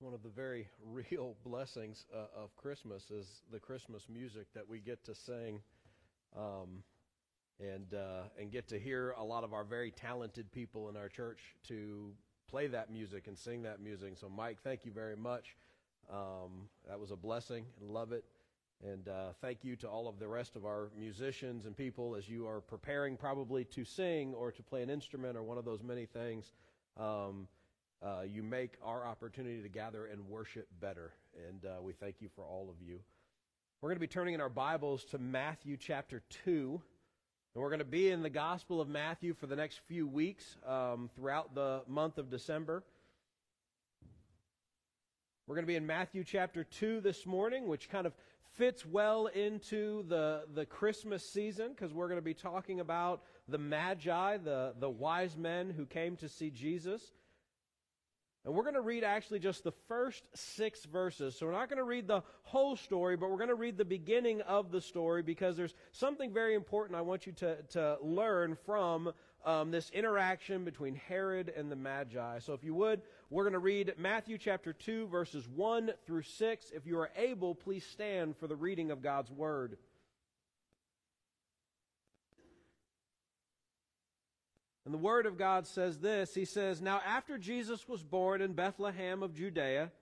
one of the very real blessings uh, of Christmas is the Christmas music that we get to sing, um, and uh, and get to hear a lot of our very talented people in our church to play that music and sing that music. So, Mike, thank you very much. Um, that was a blessing, and love it. And uh, thank you to all of the rest of our musicians and people as you are preparing probably to sing or to play an instrument or one of those many things. Um, uh, you make our opportunity to gather and worship better. And uh, we thank you for all of you. We're going to be turning in our Bibles to Matthew chapter 2. And we're going to be in the Gospel of Matthew for the next few weeks um, throughout the month of December. We're going to be in Matthew chapter 2 this morning, which kind of fits well into the, the Christmas season because we're going to be talking about the Magi, the, the wise men who came to see Jesus. And we're going to read actually just the first six verses. So we're not going to read the whole story, but we're going to read the beginning of the story because there's something very important I want you to, to learn from um, this interaction between Herod and the Magi. So if you would, we're going to read Matthew chapter 2, verses 1 through 6. If you are able, please stand for the reading of God's word. And the Word of God says this He says, Now after Jesus was born in Bethlehem of Judea,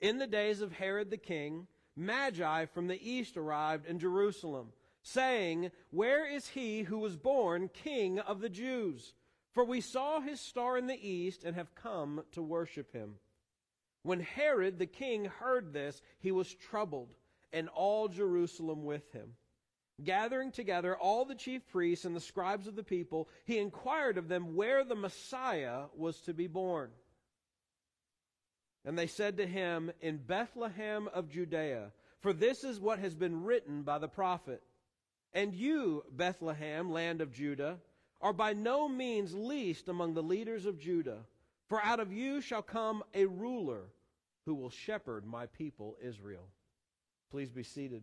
in the days of Herod the king, Magi from the east arrived in Jerusalem, saying, Where is he who was born King of the Jews? For we saw his star in the east and have come to worship him. When Herod the king heard this, he was troubled, and all Jerusalem with him. Gathering together all the chief priests and the scribes of the people, he inquired of them where the Messiah was to be born. And they said to him, In Bethlehem of Judea, for this is what has been written by the prophet. And you, Bethlehem, land of Judah, are by no means least among the leaders of Judah, for out of you shall come a ruler who will shepherd my people Israel. Please be seated.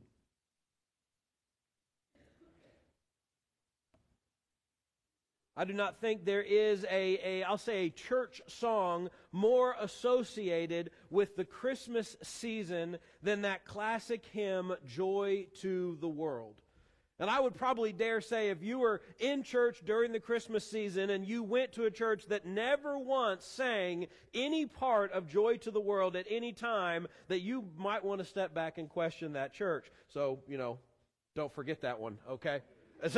I do not think there is a, a, I'll say a church song more associated with the Christmas season than that classic hymn, Joy to the World. And I would probably dare say if you were in church during the Christmas season and you went to a church that never once sang any part of Joy to the World at any time, that you might want to step back and question that church. So, you know, don't forget that one, okay?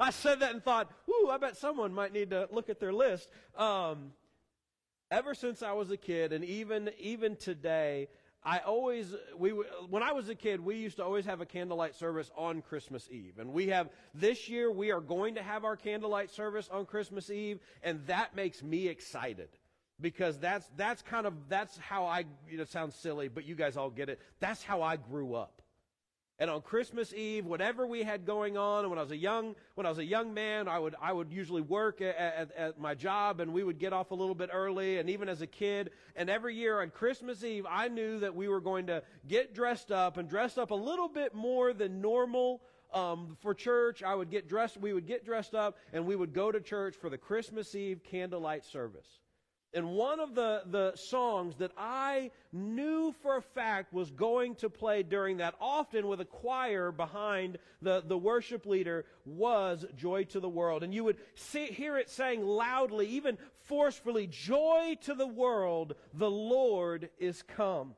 I said that and thought, "Ooh, I bet someone might need to look at their list." Um, ever since I was a kid, and even even today, I always we when I was a kid, we used to always have a candlelight service on Christmas Eve, and we have this year we are going to have our candlelight service on Christmas Eve, and that makes me excited because that's that's kind of that's how I you know sounds silly, but you guys all get it. That's how I grew up. And on Christmas Eve, whatever we had going on, and when I was a young, when I was a young man, I would, I would usually work at, at, at, my job and we would get off a little bit early. And even as a kid, and every year on Christmas Eve, I knew that we were going to get dressed up and dress up a little bit more than normal. Um, for church, I would get dressed, we would get dressed up and we would go to church for the Christmas Eve candlelight service. And one of the, the songs that I knew for a fact was going to play during that, often with a choir behind the, the worship leader, was Joy to the World. And you would see, hear it saying loudly, even forcefully, Joy to the world, the Lord is come.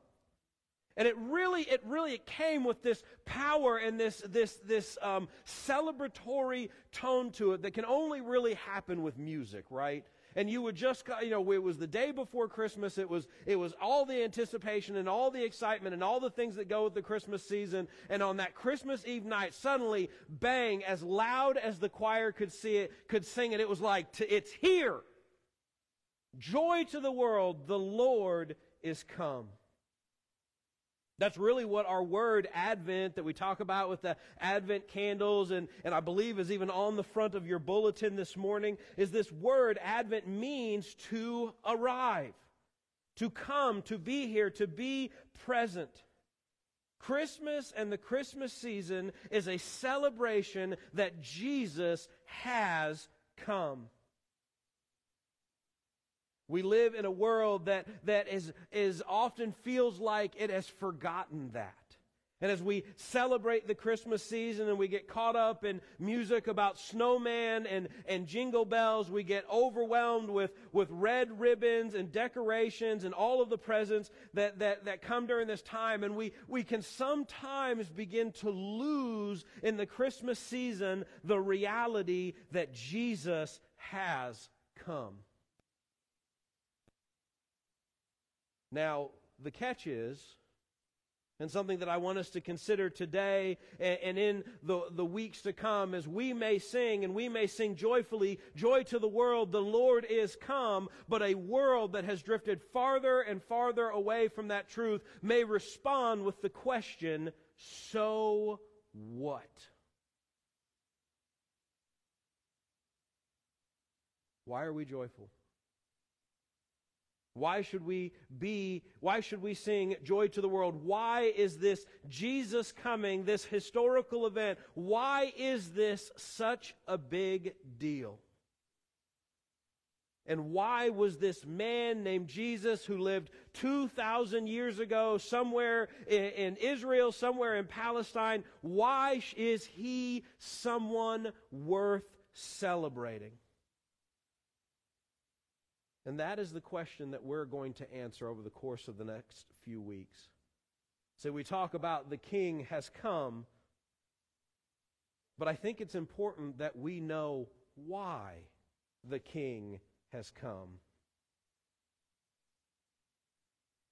And it really, it really, it came with this power and this, this, this um, celebratory tone to it that can only really happen with music, right? And you would just, you know, it was the day before Christmas. It was, it was all the anticipation and all the excitement and all the things that go with the Christmas season. And on that Christmas Eve night, suddenly, bang, as loud as the choir could see it, could sing it, it was like, it's here. Joy to the world, the Lord is come. That's really what our word Advent that we talk about with the Advent candles and, and I believe is even on the front of your bulletin this morning is this word Advent means to arrive, to come, to be here, to be present. Christmas and the Christmas season is a celebration that Jesus has come. We live in a world that, that is, is often feels like it has forgotten that. And as we celebrate the Christmas season and we get caught up in music about snowman and, and jingle bells, we get overwhelmed with, with red ribbons and decorations and all of the presents that, that, that come during this time. And we, we can sometimes begin to lose in the Christmas season the reality that Jesus has come. Now, the catch is, and something that I want us to consider today and, in the, the weeks to come as we may sing and we may sing joyfully, joy to the world, the Lord is come, but a world that has drifted farther and farther away from that truth may respond with the question, so what? Why are we joyful? Why should we be, why should we sing joy to the world? Why is this Jesus coming, this historical event, why is this such a big deal? And why was this man named Jesus who lived 2,000 years ago somewhere in, Israel, somewhere in Palestine, why is he someone worth celebrating? And that is the question that we're going to answer over the course of the next few weeks. So we talk about the king has come, but I think it's important that we know why the king has come.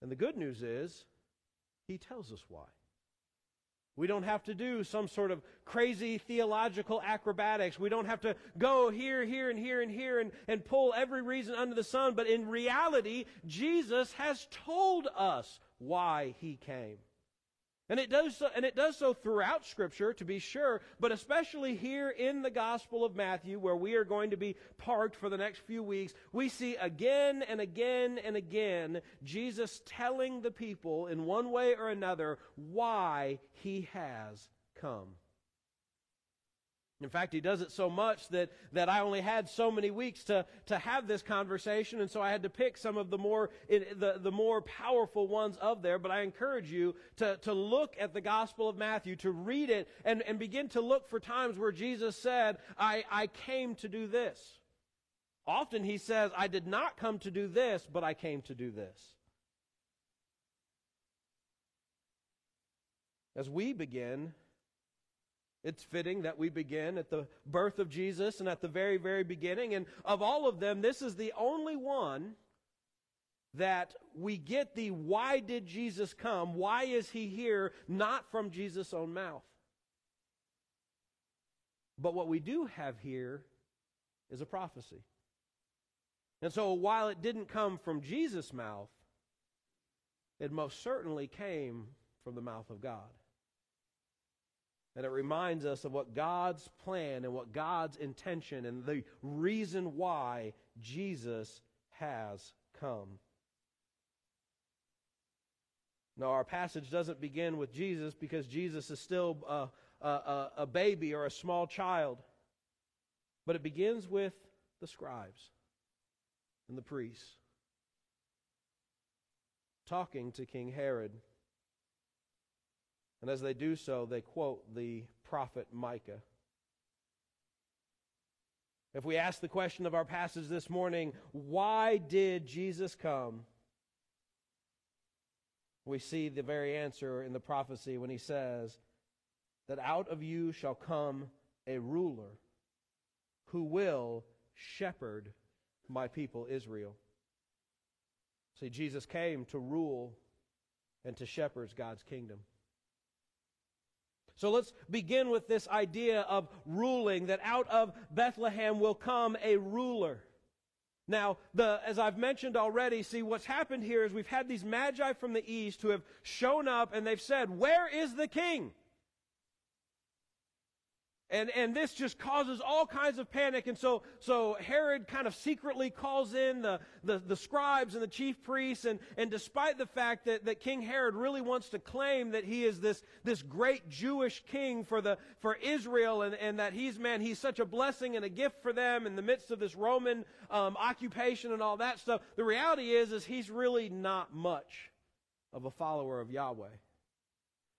And the good news is, he tells us why. We don't have to do some sort of crazy theological acrobatics. We don't have to go here, here, and here, and here, and, and pull every reason under the sun. But in reality, Jesus has told us why he came. And it does so, and it does so throughout scripture to be sure, but especially here in the Gospel of Matthew where we are going to be parked for the next few weeks, we see again and again and again Jesus telling the people in one way or another why he has come. In fact, he does it so much that, that I only had so many weeks to, to have this conversation, and so I had to pick some of the more, the, the more powerful ones of there. But I encourage you to, to look at the Gospel of Matthew, to read it, and, and begin to look for times where Jesus said, I, I came to do this. Often he says, I did not come to do this, but I came to do this. As we begin it's fitting that we begin at the birth of Jesus and at the very, very beginning. And of all of them, this is the only one that we get the why did Jesus come? Why is he here? Not from Jesus' own mouth. But what we do have here is a prophecy. And so while it didn't come from Jesus' mouth, it most certainly came from the mouth of God. And it reminds us of what God's plan and what God's intention and the reason why Jesus has come. Now, our passage doesn't begin with Jesus because Jesus is still a, a, a, baby or a small child, but it begins with the scribes and the priests talking to King Herod. And as they do so, they quote the prophet Micah. If we ask the question of our passage this morning, why did Jesus come? We see the very answer in the prophecy when he says that out of you shall come a ruler who will shepherd my people Israel. See, Jesus came to rule and to shepherd God's kingdom. So let's begin with this idea of ruling, that out of Bethlehem will come a ruler. Now, the, as I've mentioned already, see, what's happened here is we've had these magi from the east who have shown up and they've said, Where is the king? And, and this just causes all kinds of panic. And so, so Herod kind of secretly calls in the, the, the scribes and the chief priests. And, and despite the fact that, that King Herod really wants to claim that he is this, this great Jewish king for, the, for Israel and, and that he's, man, he's such a blessing and a gift for them in the midst of this Roman um, occupation and all that stuff, the reality is, is he's really not much of a follower of Yahweh.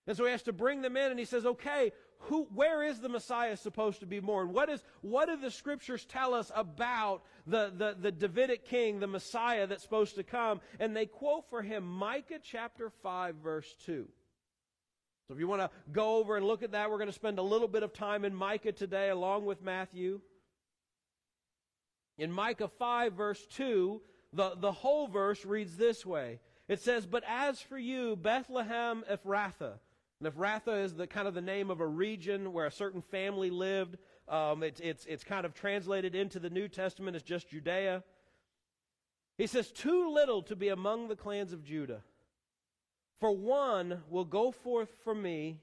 And so he has to bring them in and he says, okay, who, where is the Messiah supposed to be born? What, is, what do the scriptures tell us about the, the, the Davidic king, the Messiah that's supposed to come? And they quote for him Micah chapter 5, verse 2. So if you want to go over and look at that, we're going to spend a little bit of time in Micah today along with Matthew. In Micah 5, verse 2, the, the whole verse reads this way. It says, But as for you, Bethlehem Ephrathah, and Ephrathah is the kind of the name of a region where a certain family lived. Um, it's, it's, it's kind of translated into the New Testament as just Judea. He says, Too little to be among the clans of Judah. For one will go forth from me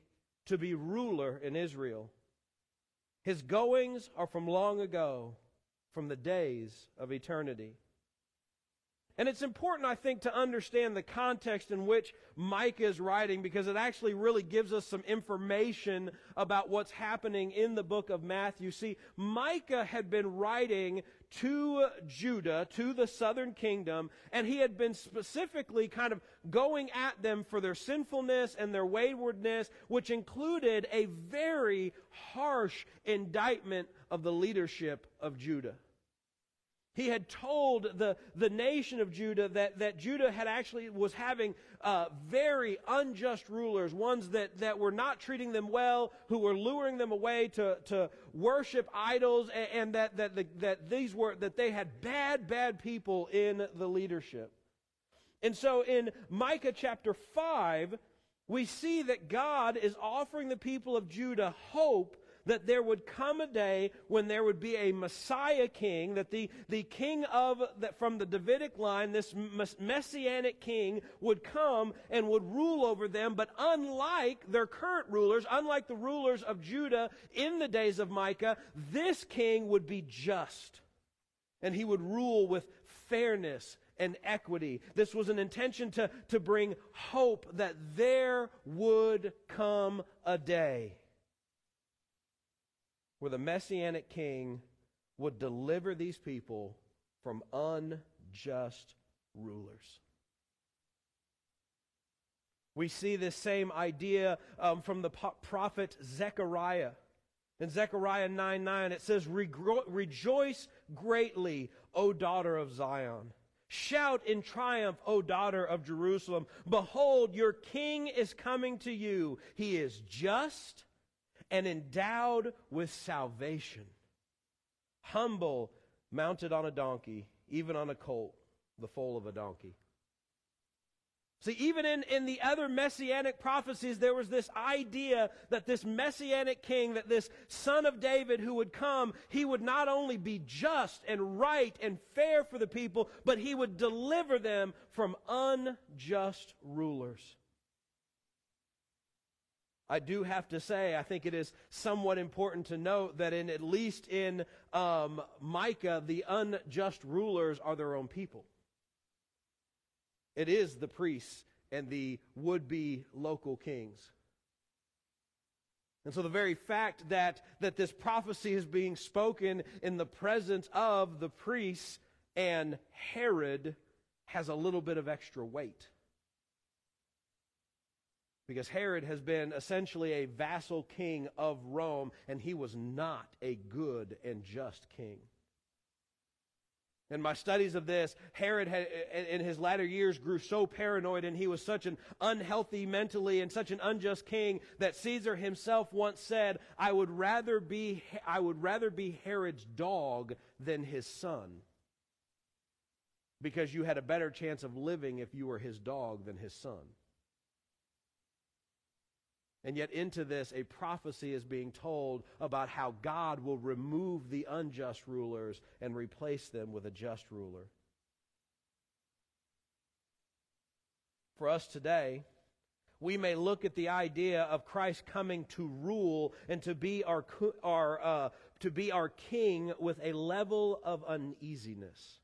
to be ruler in Israel. His goings are from long ago, from the days of eternity. And it's important, I think, to understand the context in which Micah is writing because it actually really gives us some information about what's happening in the book of Matthew. See, Micah had been writing to Judah, to the southern kingdom, and he had been specifically kind of going at them for their sinfulness and their waywardness, which included a very harsh indictment of the leadership of Judah. He had told the, the nation of Judah that, that Judah had actually was having uh, very unjust rulers, ones that, that were not treating them well, who were luring them away to, to worship idols, and, and that, that, the, that these were that they had bad, bad people in the leadership. And so in Micah chapter 5, we see that God is offering the people of Judah hope that there would come a day when there would be a Messiah king, that the, the king of, that from the Davidic line, this messianic king would come and would rule over them. But unlike their current rulers, unlike the rulers of Judah in the days of Micah, this king would be just. And he would rule with fairness and equity. This was an intention to, to bring hope that there would come a day where the Messianic king would deliver these people from unjust rulers. We see this same idea um, from the prophet Zechariah. In Zechariah 9 9, it says, Rejoice greatly, O daughter of Zion. Shout in triumph, O daughter of Jerusalem. Behold, your king is coming to you. He is just and endowed with salvation. Humble, mounted on a donkey, even on a colt, the foal of a donkey. See, even in, in the other messianic prophecies, there was this idea that this messianic king, that this son of David who would come, he would not only be just and right and fair for the people, but he would deliver them from unjust rulers. I do have to say, I think it is somewhat important to note that in at least in um, Micah, the unjust rulers are their own people. It is the priests and the would-be local kings. And so the very fact that, that this prophecy is being spoken in the presence of the priests and Herod has a little bit of extra weight because Herod has been essentially a vassal king of Rome, and he was not a good and just king. In my studies of this, Herod had, in his latter years grew so paranoid and he was such an unhealthy mentally and such an unjust king that Caesar himself once said, I would rather be, I would rather be Herod's dog than his son. Because you had a better chance of living if you were his dog than his son. And yet, into this, a prophecy is being told about how God will remove the unjust rulers and replace them with a just ruler. For us today, we may look at the idea of Christ coming to rule and to be our, our uh, to be our king with a level of uneasiness.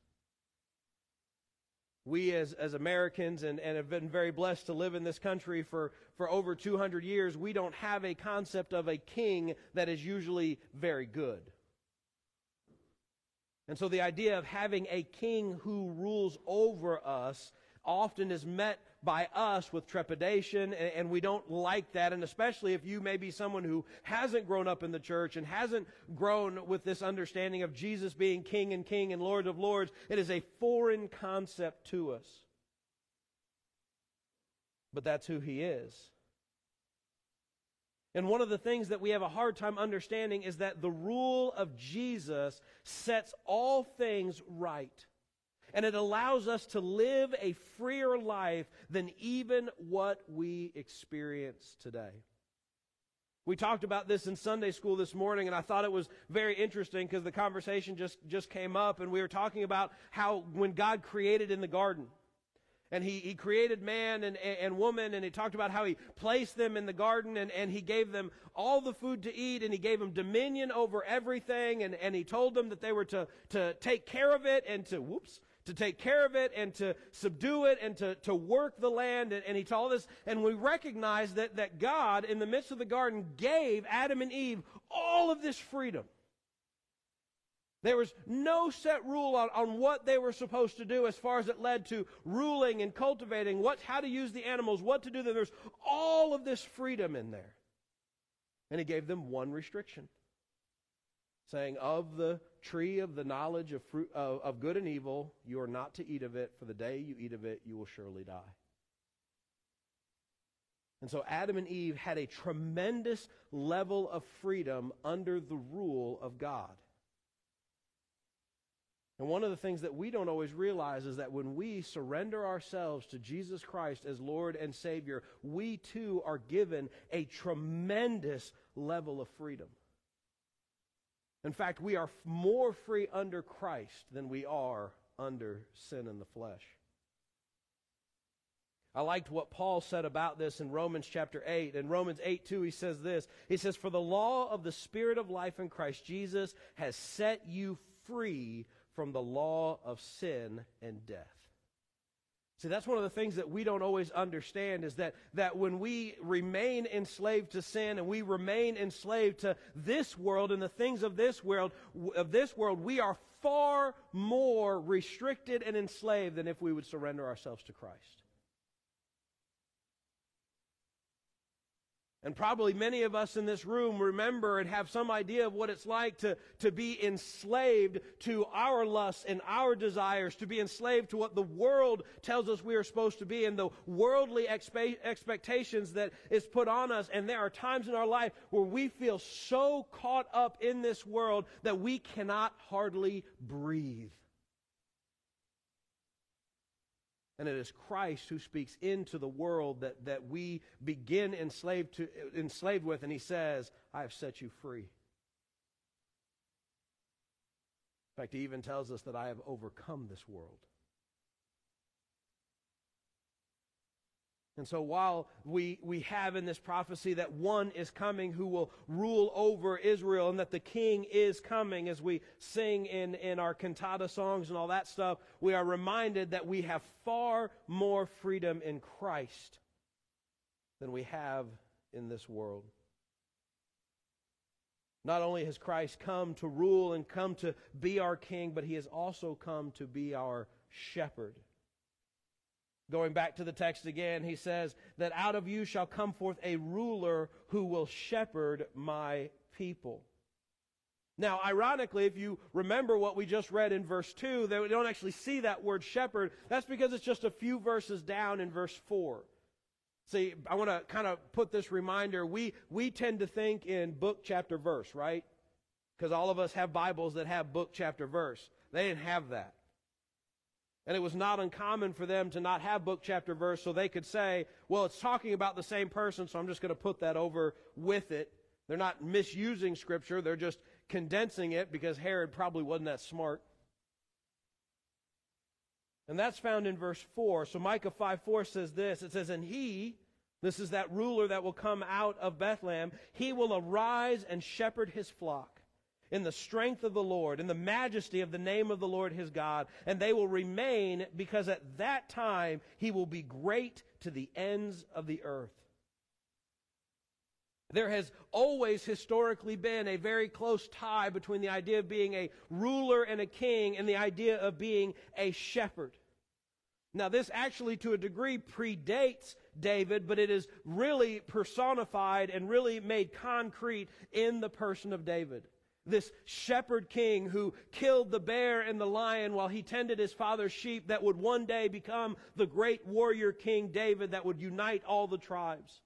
We, as, as Americans, and, and have been very blessed to live in this country for, for over 200 years, we don't have a concept of a king that is usually very good. And so the idea of having a king who rules over us often is met by us with trepidation, and, and, we don't like that. And especially if you may be someone who hasn't grown up in the church and hasn't grown with this understanding of Jesus being King and King and Lord of Lords, it is a foreign concept to us. But that's who He is. And one of the things that we have a hard time understanding is that the rule of Jesus sets all things right and it allows us to live a freer life than even what we experience today. We talked about this in Sunday school this morning, and I thought it was very interesting because the conversation just, just came up, and we were talking about how when God created in the garden, and he, he created man and, and woman, and he talked about how he placed them in the garden, and, and he gave them all the food to eat, and he gave them dominion over everything, and, and he told them that they were to, to take care of it and to, whoops, to take care of it and to subdue it and to, to work the land. And, and he told us, and we recognize that, that God, in the midst of the garden, gave Adam and Eve all of this freedom. There was no set rule on, on what they were supposed to do as far as it led to ruling and cultivating, what, how to use the animals, what to do. There's all of this freedom in there. And he gave them one restriction saying, Of the tree of the knowledge of, fruit, of, of good and evil, you are not to eat of it, for the day you eat of it, you will surely die. And so Adam and Eve had a tremendous level of freedom under the rule of God. And one of the things that we don't always realize is that when we surrender ourselves to Jesus Christ as Lord and Savior, we too are given a tremendous level of freedom. In fact, we are more free under Christ than we are under sin in the flesh. I liked what Paul said about this in Romans chapter 8. In Romans 8 2, he says this He says, For the law of the Spirit of life in Christ Jesus has set you free from the law of sin and death. See, that's one of the things that we don't always understand is that, that when we remain enslaved to sin and we remain enslaved to this world and the things of this world, of this world, we are far more restricted and enslaved than if we would surrender ourselves to Christ. And probably many of us in this room remember and have some idea of what it's like to, to be enslaved to our lusts and our desires, to be enslaved to what the world tells us we are supposed to be and the worldly expe- expectations that is put on us. And there are times in our life where we feel so caught up in this world that we cannot hardly breathe. And it is Christ who speaks into the world that, that we begin enslaved, to, enslaved with, and he says, I have set you free. In fact, he even tells us that I have overcome this world. And so while we, we have in this prophecy that one is coming who will rule over Israel and that the king is coming as we sing in, in our cantata songs and all that stuff, we are reminded that we have far more freedom in Christ than we have in this world. Not only has Christ come to rule and come to be our king, but he has also come to be our shepherd. Going back to the text again, he says that out of you shall come forth a ruler who will shepherd my people. Now, ironically, if you remember what we just read in verse 2, that we don't actually see that word shepherd, that's because it's just a few verses down in verse 4. See, I want to kind of put this reminder. We, we tend to think in book, chapter, verse, right? Because all of us have Bibles that have book, chapter, verse. They didn't have that. And it was not uncommon for them to not have book, chapter, verse, so they could say, well, it's talking about the same person, so I'm just going to put that over with it. They're not misusing Scripture, they're just condensing it because Herod probably wasn't that smart. And that's found in verse 4. So Micah 5 4 says this it says, And he, This is that ruler that will come out of Bethlehem. He will arise and shepherd his flock in the strength of the Lord, in the majesty of the name of the Lord his God, and they will remain because at that time he will be great to the ends of the earth. There has always historically been a very close tie between the idea of being a ruler and a king and the idea of being a shepherd. Now, this actually, to a degree, predates David, but it is really personified and really made concrete in the person of David this shepherd king who killed the bear and the lion while he tended his father's sheep that would one day become the great warrior king David that would unite all the tribes.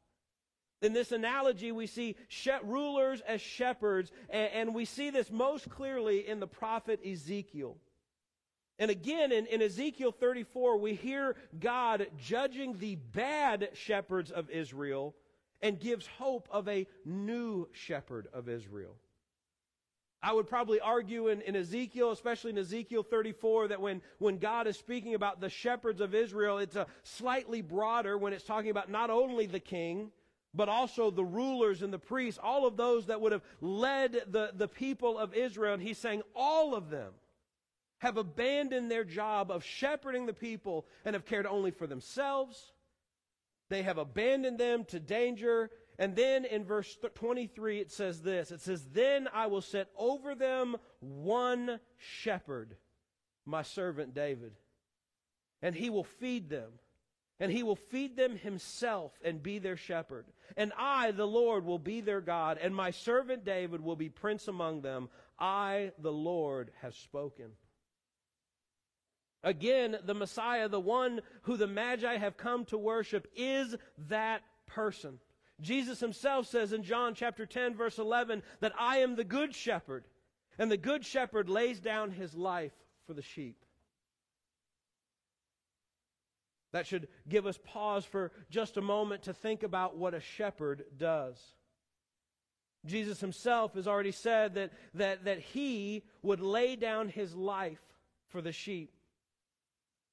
In this analogy, we see rulers as shepherds, and, we see this most clearly in the prophet Ezekiel. And again, in, in Ezekiel 34, we hear God judging the bad shepherds of Israel and gives hope of a new shepherd of Israel. I would probably argue in, in, Ezekiel, especially in Ezekiel 34, that when, when God is speaking about the shepherds of Israel, it's a slightly broader when it's talking about not only the king, but also the rulers and the priests, all of those that would have led the, the people of Israel. And he's saying all of them have abandoned their job of shepherding the people and have cared only for themselves. They have abandoned them to danger and then in verse 23, it says this It says, Then I will set over them one shepherd, my servant David, and he will feed them. And he will feed them himself and be their shepherd. And I, the Lord, will be their God, and my servant David will be prince among them. I, the Lord, have spoken. Again, the Messiah, the one who the Magi have come to worship, is that person. Jesus himself says in John chapter 10 verse 11 that I am the good shepherd and the good shepherd lays down his life for the sheep. That should give us pause for just a moment to think about what a shepherd does. Jesus himself has already said that, that, that he would lay down his life for the sheep.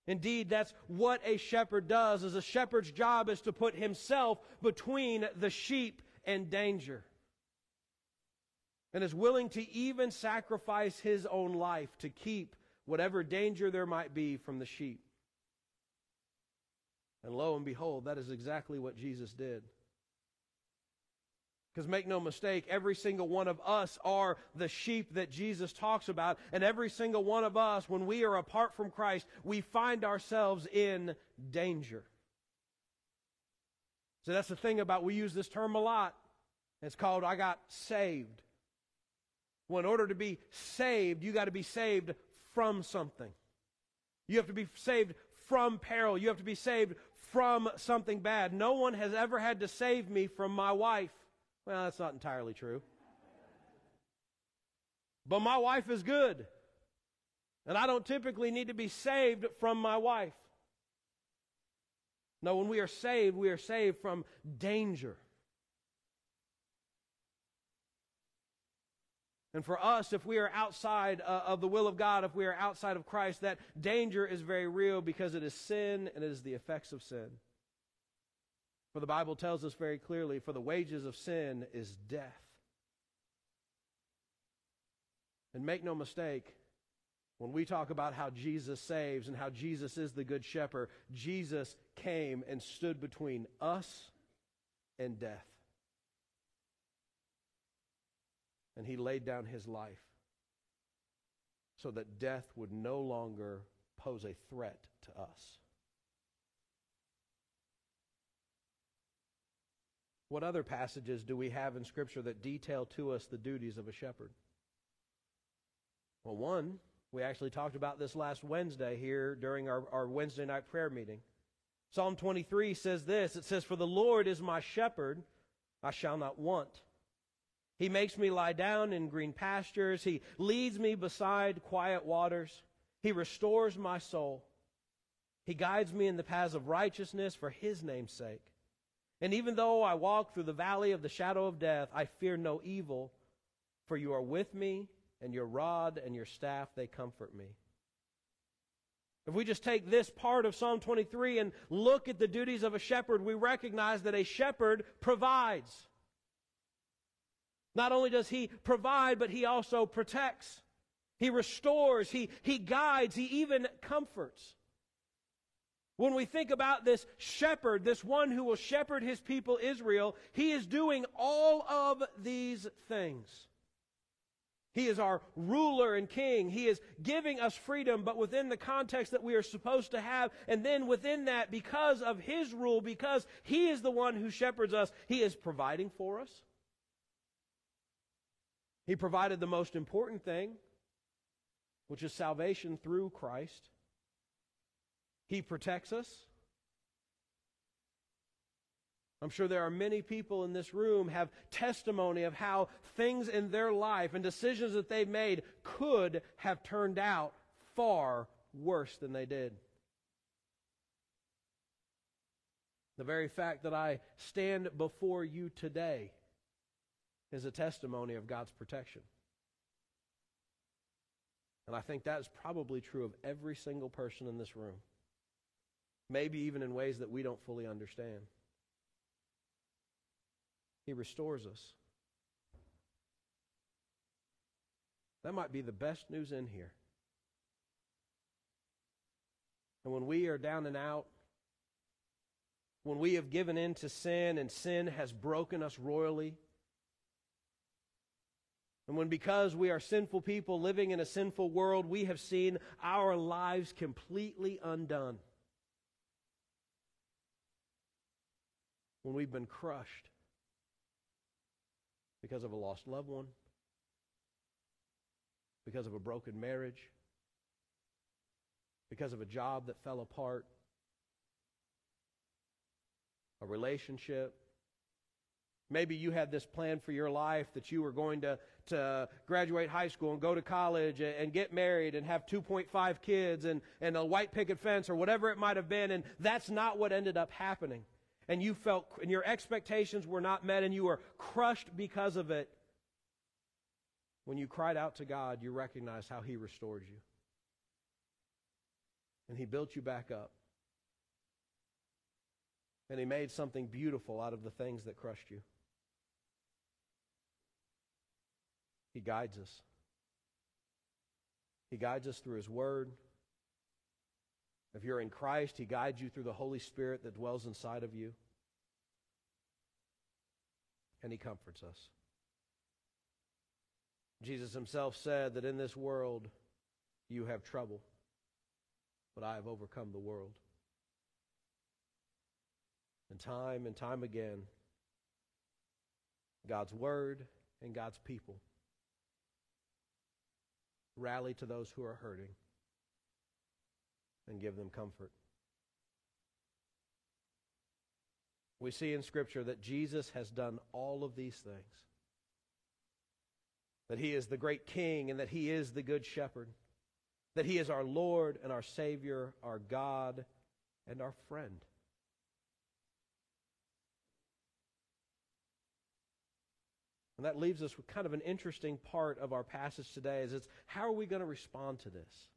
Indeed, that's what a shepherd does. Is a shepherd's job is to put himself between the sheep and danger. And is willing to even sacrifice his own life to keep whatever danger there might be from the sheep. And lo and behold, that is exactly what Jesus did. Because make no mistake, every single one of us are the sheep that Jesus talks about. And every single one of us, when we are apart from Christ, we find ourselves in danger. So that's the thing about, we use this term a lot. It's called, I got saved. Well, in order to be saved, you got to be saved from something. You have to be saved from peril. You have to be saved from something bad. No one has ever had to save me from my wife. Well, that's not entirely true. But my wife is good. And I don't typically need to be saved from my wife. No, when we are saved, we are saved from danger. And for us, if we are outside uh, of the will of God, if we are outside of Christ, that danger is very real because it is sin and it is the effects of sin. For the Bible tells us very clearly, for the wages of sin is death. And make no mistake, when we talk about how Jesus saves and how Jesus is the good shepherd, Jesus came and stood between us and death. And he laid down his life so that death would no longer pose a threat to us. What other passages do we have in Scripture that detail to us the duties of a shepherd? Well, one, we actually talked about this last Wednesday here during our, our Wednesday night prayer meeting. Psalm 23 says this It says, For the Lord is my shepherd, I shall not want. He makes me lie down in green pastures. He leads me beside quiet waters. He restores my soul. He guides me in the paths of righteousness for his name's sake. And even though I walk through the valley of the shadow of death, I fear no evil, for you are with me, and your rod and your staff, they comfort me. If we just take this part of Psalm 23 and look at the duties of a shepherd, we recognize that a shepherd provides. Not only does he provide, but he also protects. He restores, he, he guides, he even comforts. When we think about this shepherd, this one who will shepherd his people Israel, he is doing all of these things. He is our ruler and king. He is giving us freedom, but within the context that we are supposed to have. And then within that, because of his rule, because he is the one who shepherds us, he is providing for us. He provided the most important thing, which is salvation through Christ. He protects us. I'm sure there are many people in this room have testimony of how things in their life and decisions that they've made could have turned out far worse than they did. The very fact that I stand before you today is a testimony of God's protection. And I think that is probably true of every single person in this room. Maybe even in ways that we don't fully understand. He restores us. That might be the best news in here. And when we are down and out, when we have given in to sin and sin has broken us royally, and when because we are sinful people living in a sinful world, we have seen our lives completely undone. When we've been crushed because of a lost loved one, because of a broken marriage, because of a job that fell apart, a relationship. Maybe you had this plan for your life that you were going to, to graduate high school and go to college and, and get married and have 2.5 kids and, and a white picket fence or whatever it might have been, and that's not what ended up happening and you felt, and your expectations were not met, and you were crushed because of it, when you cried out to God, you recognized how He restored you. And He built you back up. And He made something beautiful out of the things that crushed you. He guides us. He guides us through His Word. If you're in Christ, He guides you through the Holy Spirit that dwells inside of you. And He comforts us. Jesus Himself said that in this world you have trouble, but I have overcome the world. And time and time again, God's Word and God's people rally to those who are hurting and give them comfort. We see in Scripture that Jesus has done all of these things. That he is the great king and that he is the good shepherd. That he is our Lord and our Savior, our God and our friend. And that leaves us with kind of an interesting part of our passage today is it's how are we going to respond to this?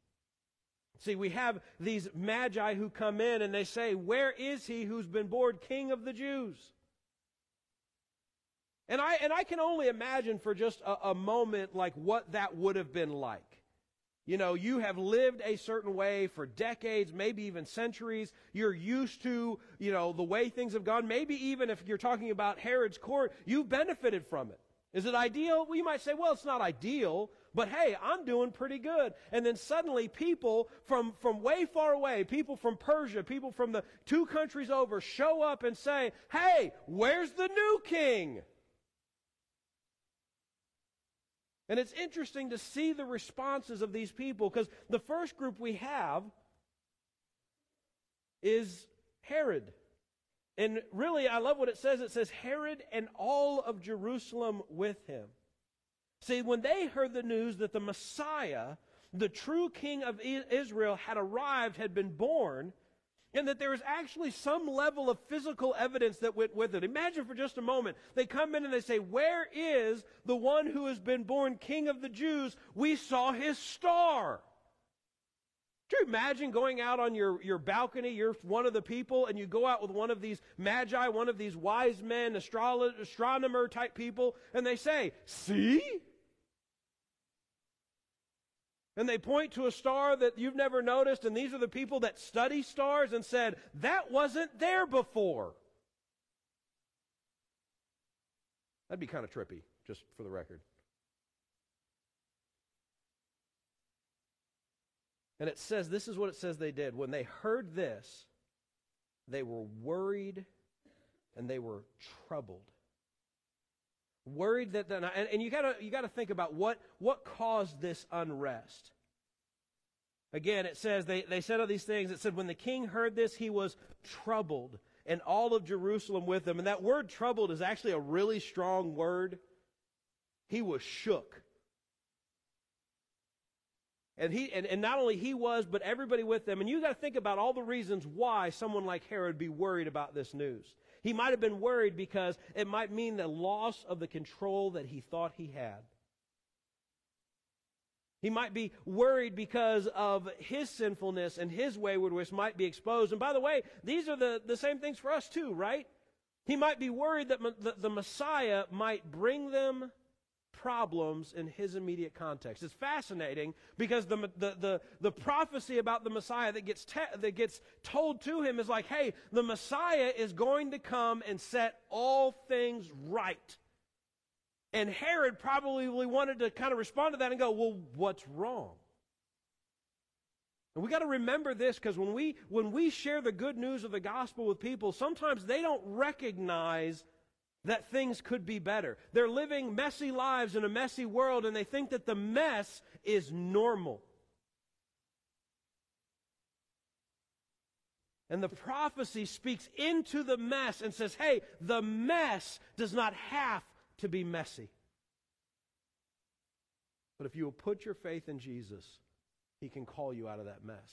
See, we have these magi who come in and they say, Where is he who's been born king of the Jews? And I, and I can only imagine for just a, a moment like what that would have been like. You know, you have lived a certain way for decades, maybe even centuries. You're used to, you know, the way things have gone. Maybe even if you're talking about Herod's court, you've benefited from it. Is it ideal? Well, you might say, well, it's not ideal, but hey, I'm doing pretty good. And then suddenly people from, from way far away, people from Persia, people from the two countries over show up and say, hey, where's the new king? And it's interesting to see the responses of these people because the first group we have is Herod. And really, I love what it says. It says, Herod and all of Jerusalem with him. See, when they heard the news that the Messiah, the true king of Israel, had arrived, had been born, and that there was actually some level of physical evidence that went with it. Imagine for just a moment, they come in and they say, Where is the one who has been born king of the Jews? We saw his star. You imagine going out on your, your balcony? You're one of the people, and you go out with one of these magi, one of these wise men, astro- astronomer type people, and they say, See? And they point to a star that you've never noticed, and these are the people that study stars and said, That wasn't there before. That'd be kind of trippy, just for the record. And it says, this is what it says they did. When they heard this, they were worried and they were troubled. Worried that, and, and you gotta, you gotta think about what, what caused this unrest. Again, it says, they, they said all these things. It said, when the king heard this, he was troubled, and all of Jerusalem with him. And that word troubled is actually a really strong word. He was shook. And, he, and, and not only he was, but everybody with them. And you got to think about all the reasons why someone like Herod be worried about this news. He might have been worried because it might mean the loss of the control that he thought he had. He might be worried because of his sinfulness and his waywardness might be exposed. And by the way, these are the, the same things for us too, right? He might be worried that the, the Messiah might bring them problems in his immediate context. It's fascinating because the, the, the, the prophecy about the Messiah that gets, te- that gets told to him is like, hey, the Messiah is going to come and set all things right. And Herod probably wanted to kind of respond to that and go, well, what's wrong? And we got to remember this because when we when we share the good news of the gospel with people, sometimes they don't recognize that things could be better. They're living messy lives in a messy world and they think that the mess is normal. And the prophecy speaks into the mess and says, hey, the mess does not have to be messy. But if you will put your faith in Jesus, he can call you out of that mess.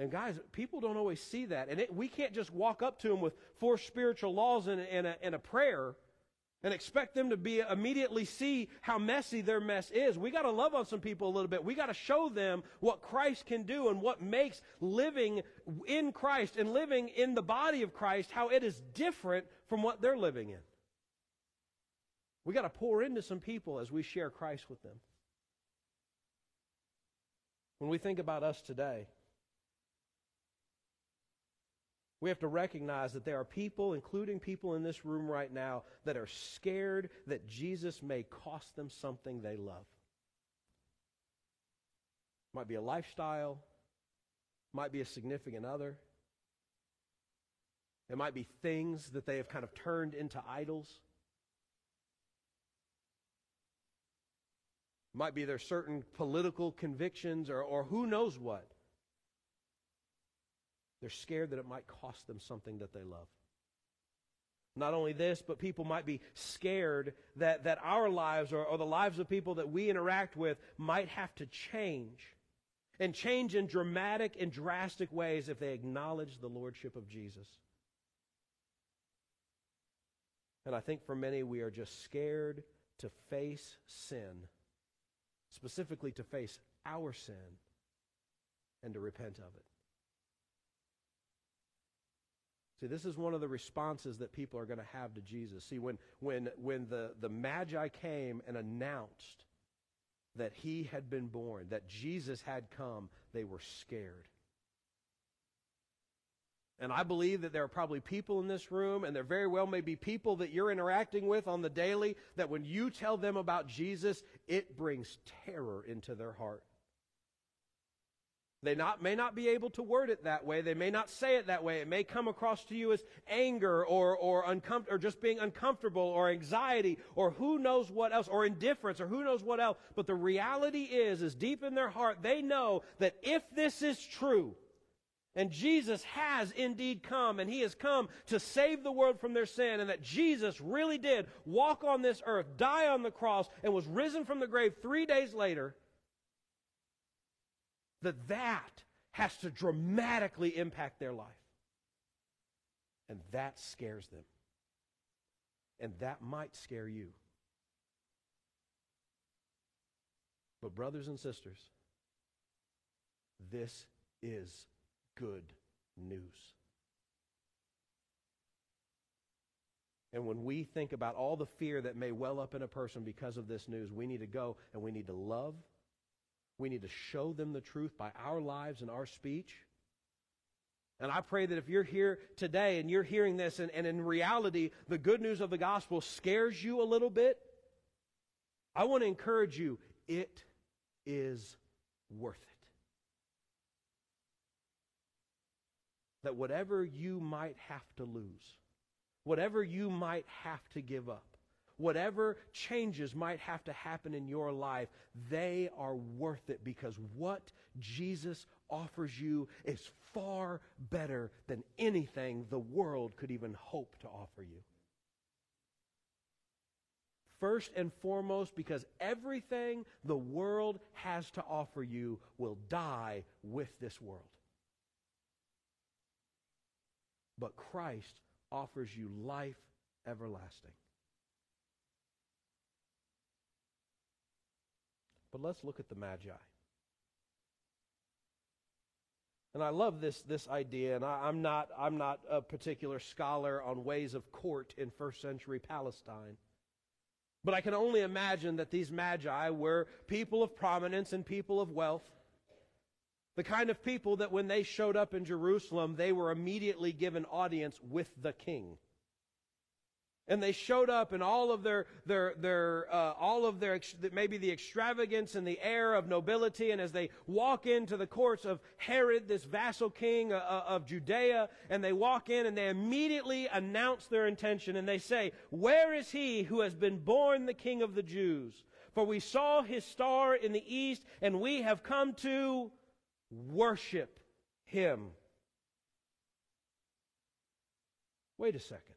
And guys, people don't always see that. And it, we can't just walk up to them with four spiritual laws and, and, a, and a prayer and expect them to be immediately see how messy their mess is. We got to love on some people a little bit. We got to show them what Christ can do and what makes living in Christ and living in the body of Christ how it is different from what they're living in. We got to pour into some people as we share Christ with them. When we think about us today, we have to recognize that there are people, including people in this room right now, that are scared that Jesus may cost them something they love. Might be a lifestyle, might be a significant other. It might be things that they have kind of turned into idols. Might be their certain political convictions or, or who knows what. They're scared that it might cost them something that they love. Not only this, but people might be scared that, that our lives or, or the lives of people that we interact with might have to change. And change in dramatic and drastic ways if they acknowledge the Lordship of Jesus. And I think for many, we are just scared to face sin, specifically to face our sin, and to repent of it. See, this is one of the responses that people are going to have to Jesus. See, when, when, when the, the Magi came and announced that he had been born, that Jesus had come, they were scared. And I believe that there are probably people in this room, and there very well may be people that you're interacting with on the daily, that when you tell them about Jesus, it brings terror into their heart. They not, may not be able to word it that way. They may not say it that way. It may come across to you as anger or, or, uncom- or just being uncomfortable or anxiety or who knows what else or indifference or who knows what else. But the reality is, is deep in their heart, they know that if this is true, and Jesus has indeed come, and He has come to save the world from their sin, and that Jesus really did walk on this earth, die on the cross, and was risen from the grave three days later, that that has to dramatically impact their life. And that scares them. And that might scare you. But, brothers and sisters, This is good news. And when we think about all the fear that may well up in a person because of this news, we need to go and we need to love. We need to show them the truth by our lives and our speech. And I pray that if you're here today and you're hearing this, and, and in reality, the good news of the gospel scares you a little bit, I want to encourage you it is worth it. That whatever you might have to lose, whatever you might have to give up, whatever changes might have to happen in your life, they are worth it because what Jesus offers you is far better than anything the world could even hope to offer you. First and foremost, because everything the world has to offer you will die with this world. But Christ offers you life everlasting. But let's look at the Magi. And I love this, this idea, and I, am not, I'm not a particular scholar on ways of court in first century Palestine. But I can only imagine that these magi were people of prominence and people of wealth. The kind of people that when they showed up in Jerusalem, they were immediately given audience with the king. And they showed up in all of their, their, their uh, all of their, maybe the extravagance and the air of nobility. And as they walk into the courts of Herod, this vassal king uh, uh, of Judea, and they walk in and they immediately announce their intention and they say, Where is he who has been born the king of the Jews? For we saw his star in the east and we have come to worship him. Wait a second.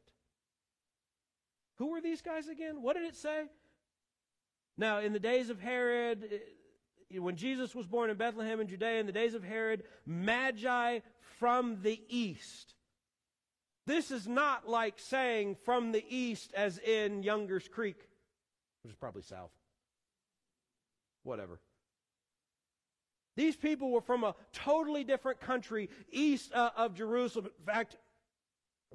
Who were these guys again? What did it say? Now, in the days of Herod, eh, when Jesus was born in Bethlehem in Judea, in the days of Herod, Magi from the east. This is not like saying from the east as in Younger's Creek, which is probably south. Whatever. These people were from a totally different country east uh, of Jerusalem. In fact,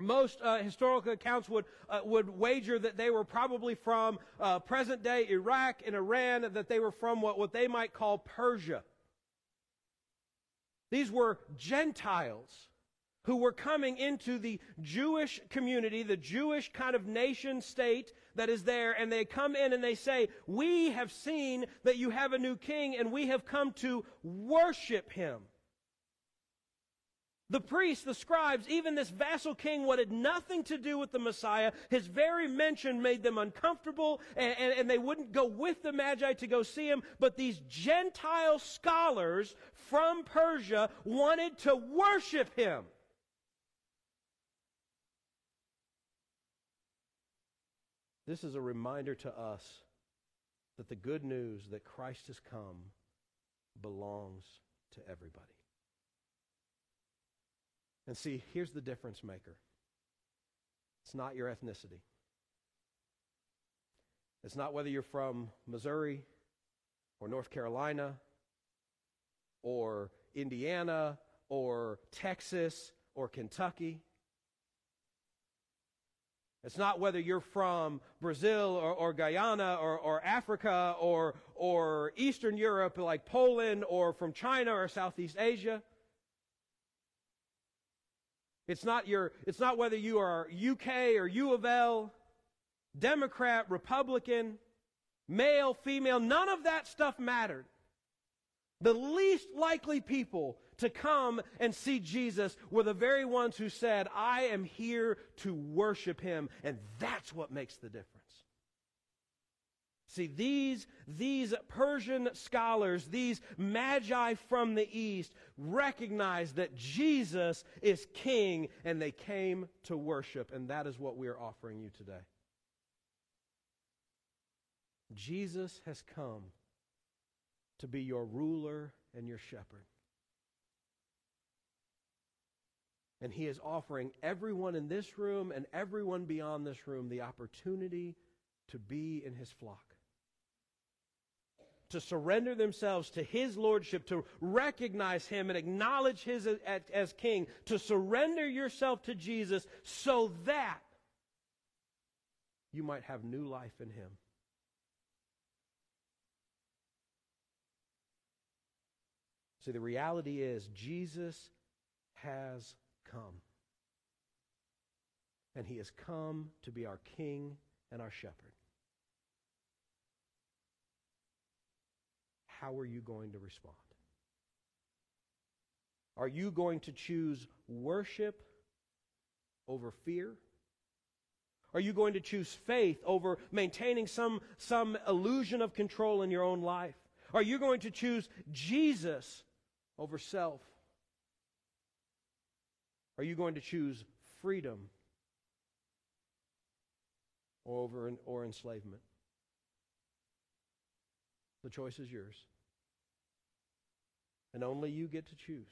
most uh, historical accounts would, uh, would wager that they were probably from uh, present day Iraq and Iran, that they were from what, what they might call Persia. These were Gentiles who were coming into the Jewish community, the Jewish kind of nation state that is there, and they come in and they say, We have seen that you have a new king, and we have come to worship him. The priests, the scribes, even this vassal king wanted nothing to do with the Messiah. His very mention made them uncomfortable, and, and, and, they wouldn't go with the Magi to go see him. But these Gentile scholars from Persia wanted to worship him. This is a reminder to us that the good news that Christ has come belongs to everybody. And see, here's the difference maker it's not your ethnicity, it's not whether you're from Missouri or North Carolina or Indiana or Texas or Kentucky. It's not whether you're from Brazil or, or Guyana or, or, Africa or, or Eastern Europe like Poland or from China or Southeast Asia. It's not your, it's not whether you are UK or U of L, Democrat, Republican, male, female, none of that stuff mattered. The least likely people to come and see Jesus were the very ones who said, I am here to worship him. And that's what makes the difference. See, these, these Persian scholars, these magi from the east, recognized that Jesus is king and they came to worship. And that is what we are offering you today. Jesus has come to be your ruler and your shepherd. And he is offering everyone in this room and everyone beyond this room the opportunity to be in his flock to surrender themselves to His Lordship, to recognize Him and acknowledge His as, King, to surrender yourself to Jesus so that you might have new life in Him. See, the reality is Jesus has come. And he has come to be our king and our shepherd. How are you going to respond? Are you going to choose worship over fear? Are you going to choose faith over maintaining some, some illusion of control in your own life? Are you going to choose Jesus over self? Are you going to choose freedom over or enslavement? The choice is yours. And only you get to choose.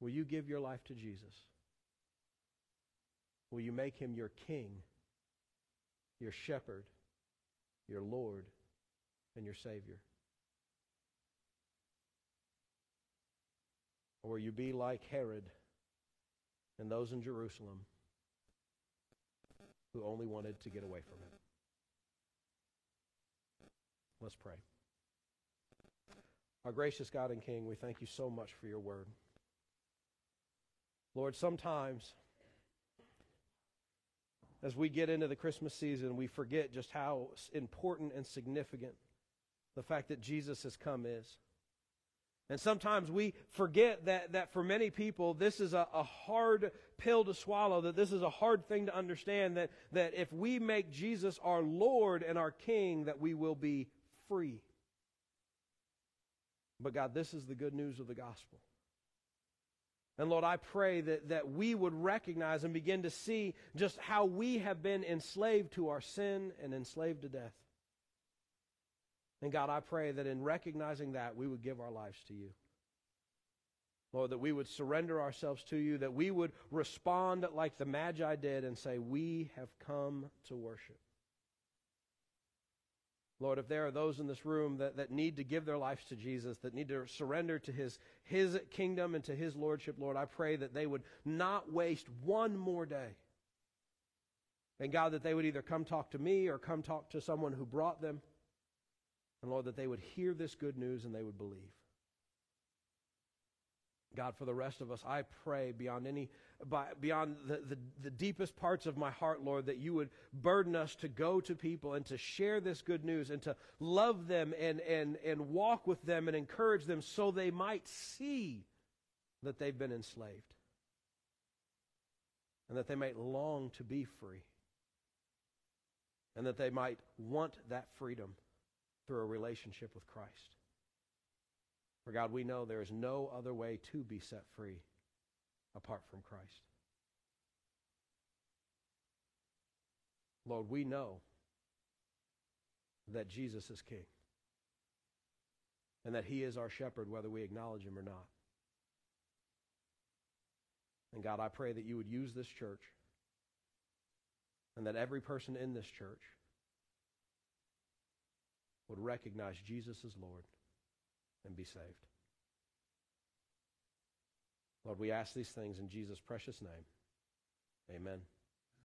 Will you give your life to Jesus? Will you make him your king, your shepherd, your Lord, and your Savior? Or will you be like Herod and those in Jerusalem who only wanted to get away from him? Let's pray. Our gracious God and King, we thank you so much for your word. Lord, sometimes as we get into the Christmas season, we forget just how important and significant the fact that Jesus has come is. And sometimes we forget that, that for many people, this is a, a, hard pill to swallow, that this is a hard thing to understand, that, that if we make Jesus our Lord and our King, that we will be free. But God, this is the good news of the gospel. And Lord, I pray that, that we would recognize and begin to see just how we have been enslaved to our sin and enslaved to death. And God, I pray that in recognizing that, we would give our lives to you. Lord, that we would surrender ourselves to you, that we would respond like the Magi did and say, We have come to worship. Lord, if there are those in this room that, that need to give their lives to Jesus, that need to surrender to his, his kingdom and to his lordship, Lord, I pray that they would not waste one more day. And God, that they would either come talk to me or come talk to someone who brought them. And Lord, that they would hear this good news and they would believe. God, for the rest of us, I pray beyond any, beyond the, the, the, deepest parts of my heart, Lord, that you would burden us to go to people and to share this good news and to love them and, and, and walk with them and encourage them so they might see that they've been enslaved and that they might long to be free and that they might want that freedom through a relationship with Christ. For God, we know there is no other way to be set free apart from Christ. Lord, we know that Jesus is King and that He is our shepherd, whether we acknowledge Him or not. And God, I pray that you would use this church and that every person in this church would recognize Jesus as Lord and be saved. Lord, we ask these things in Jesus' precious name. Amen.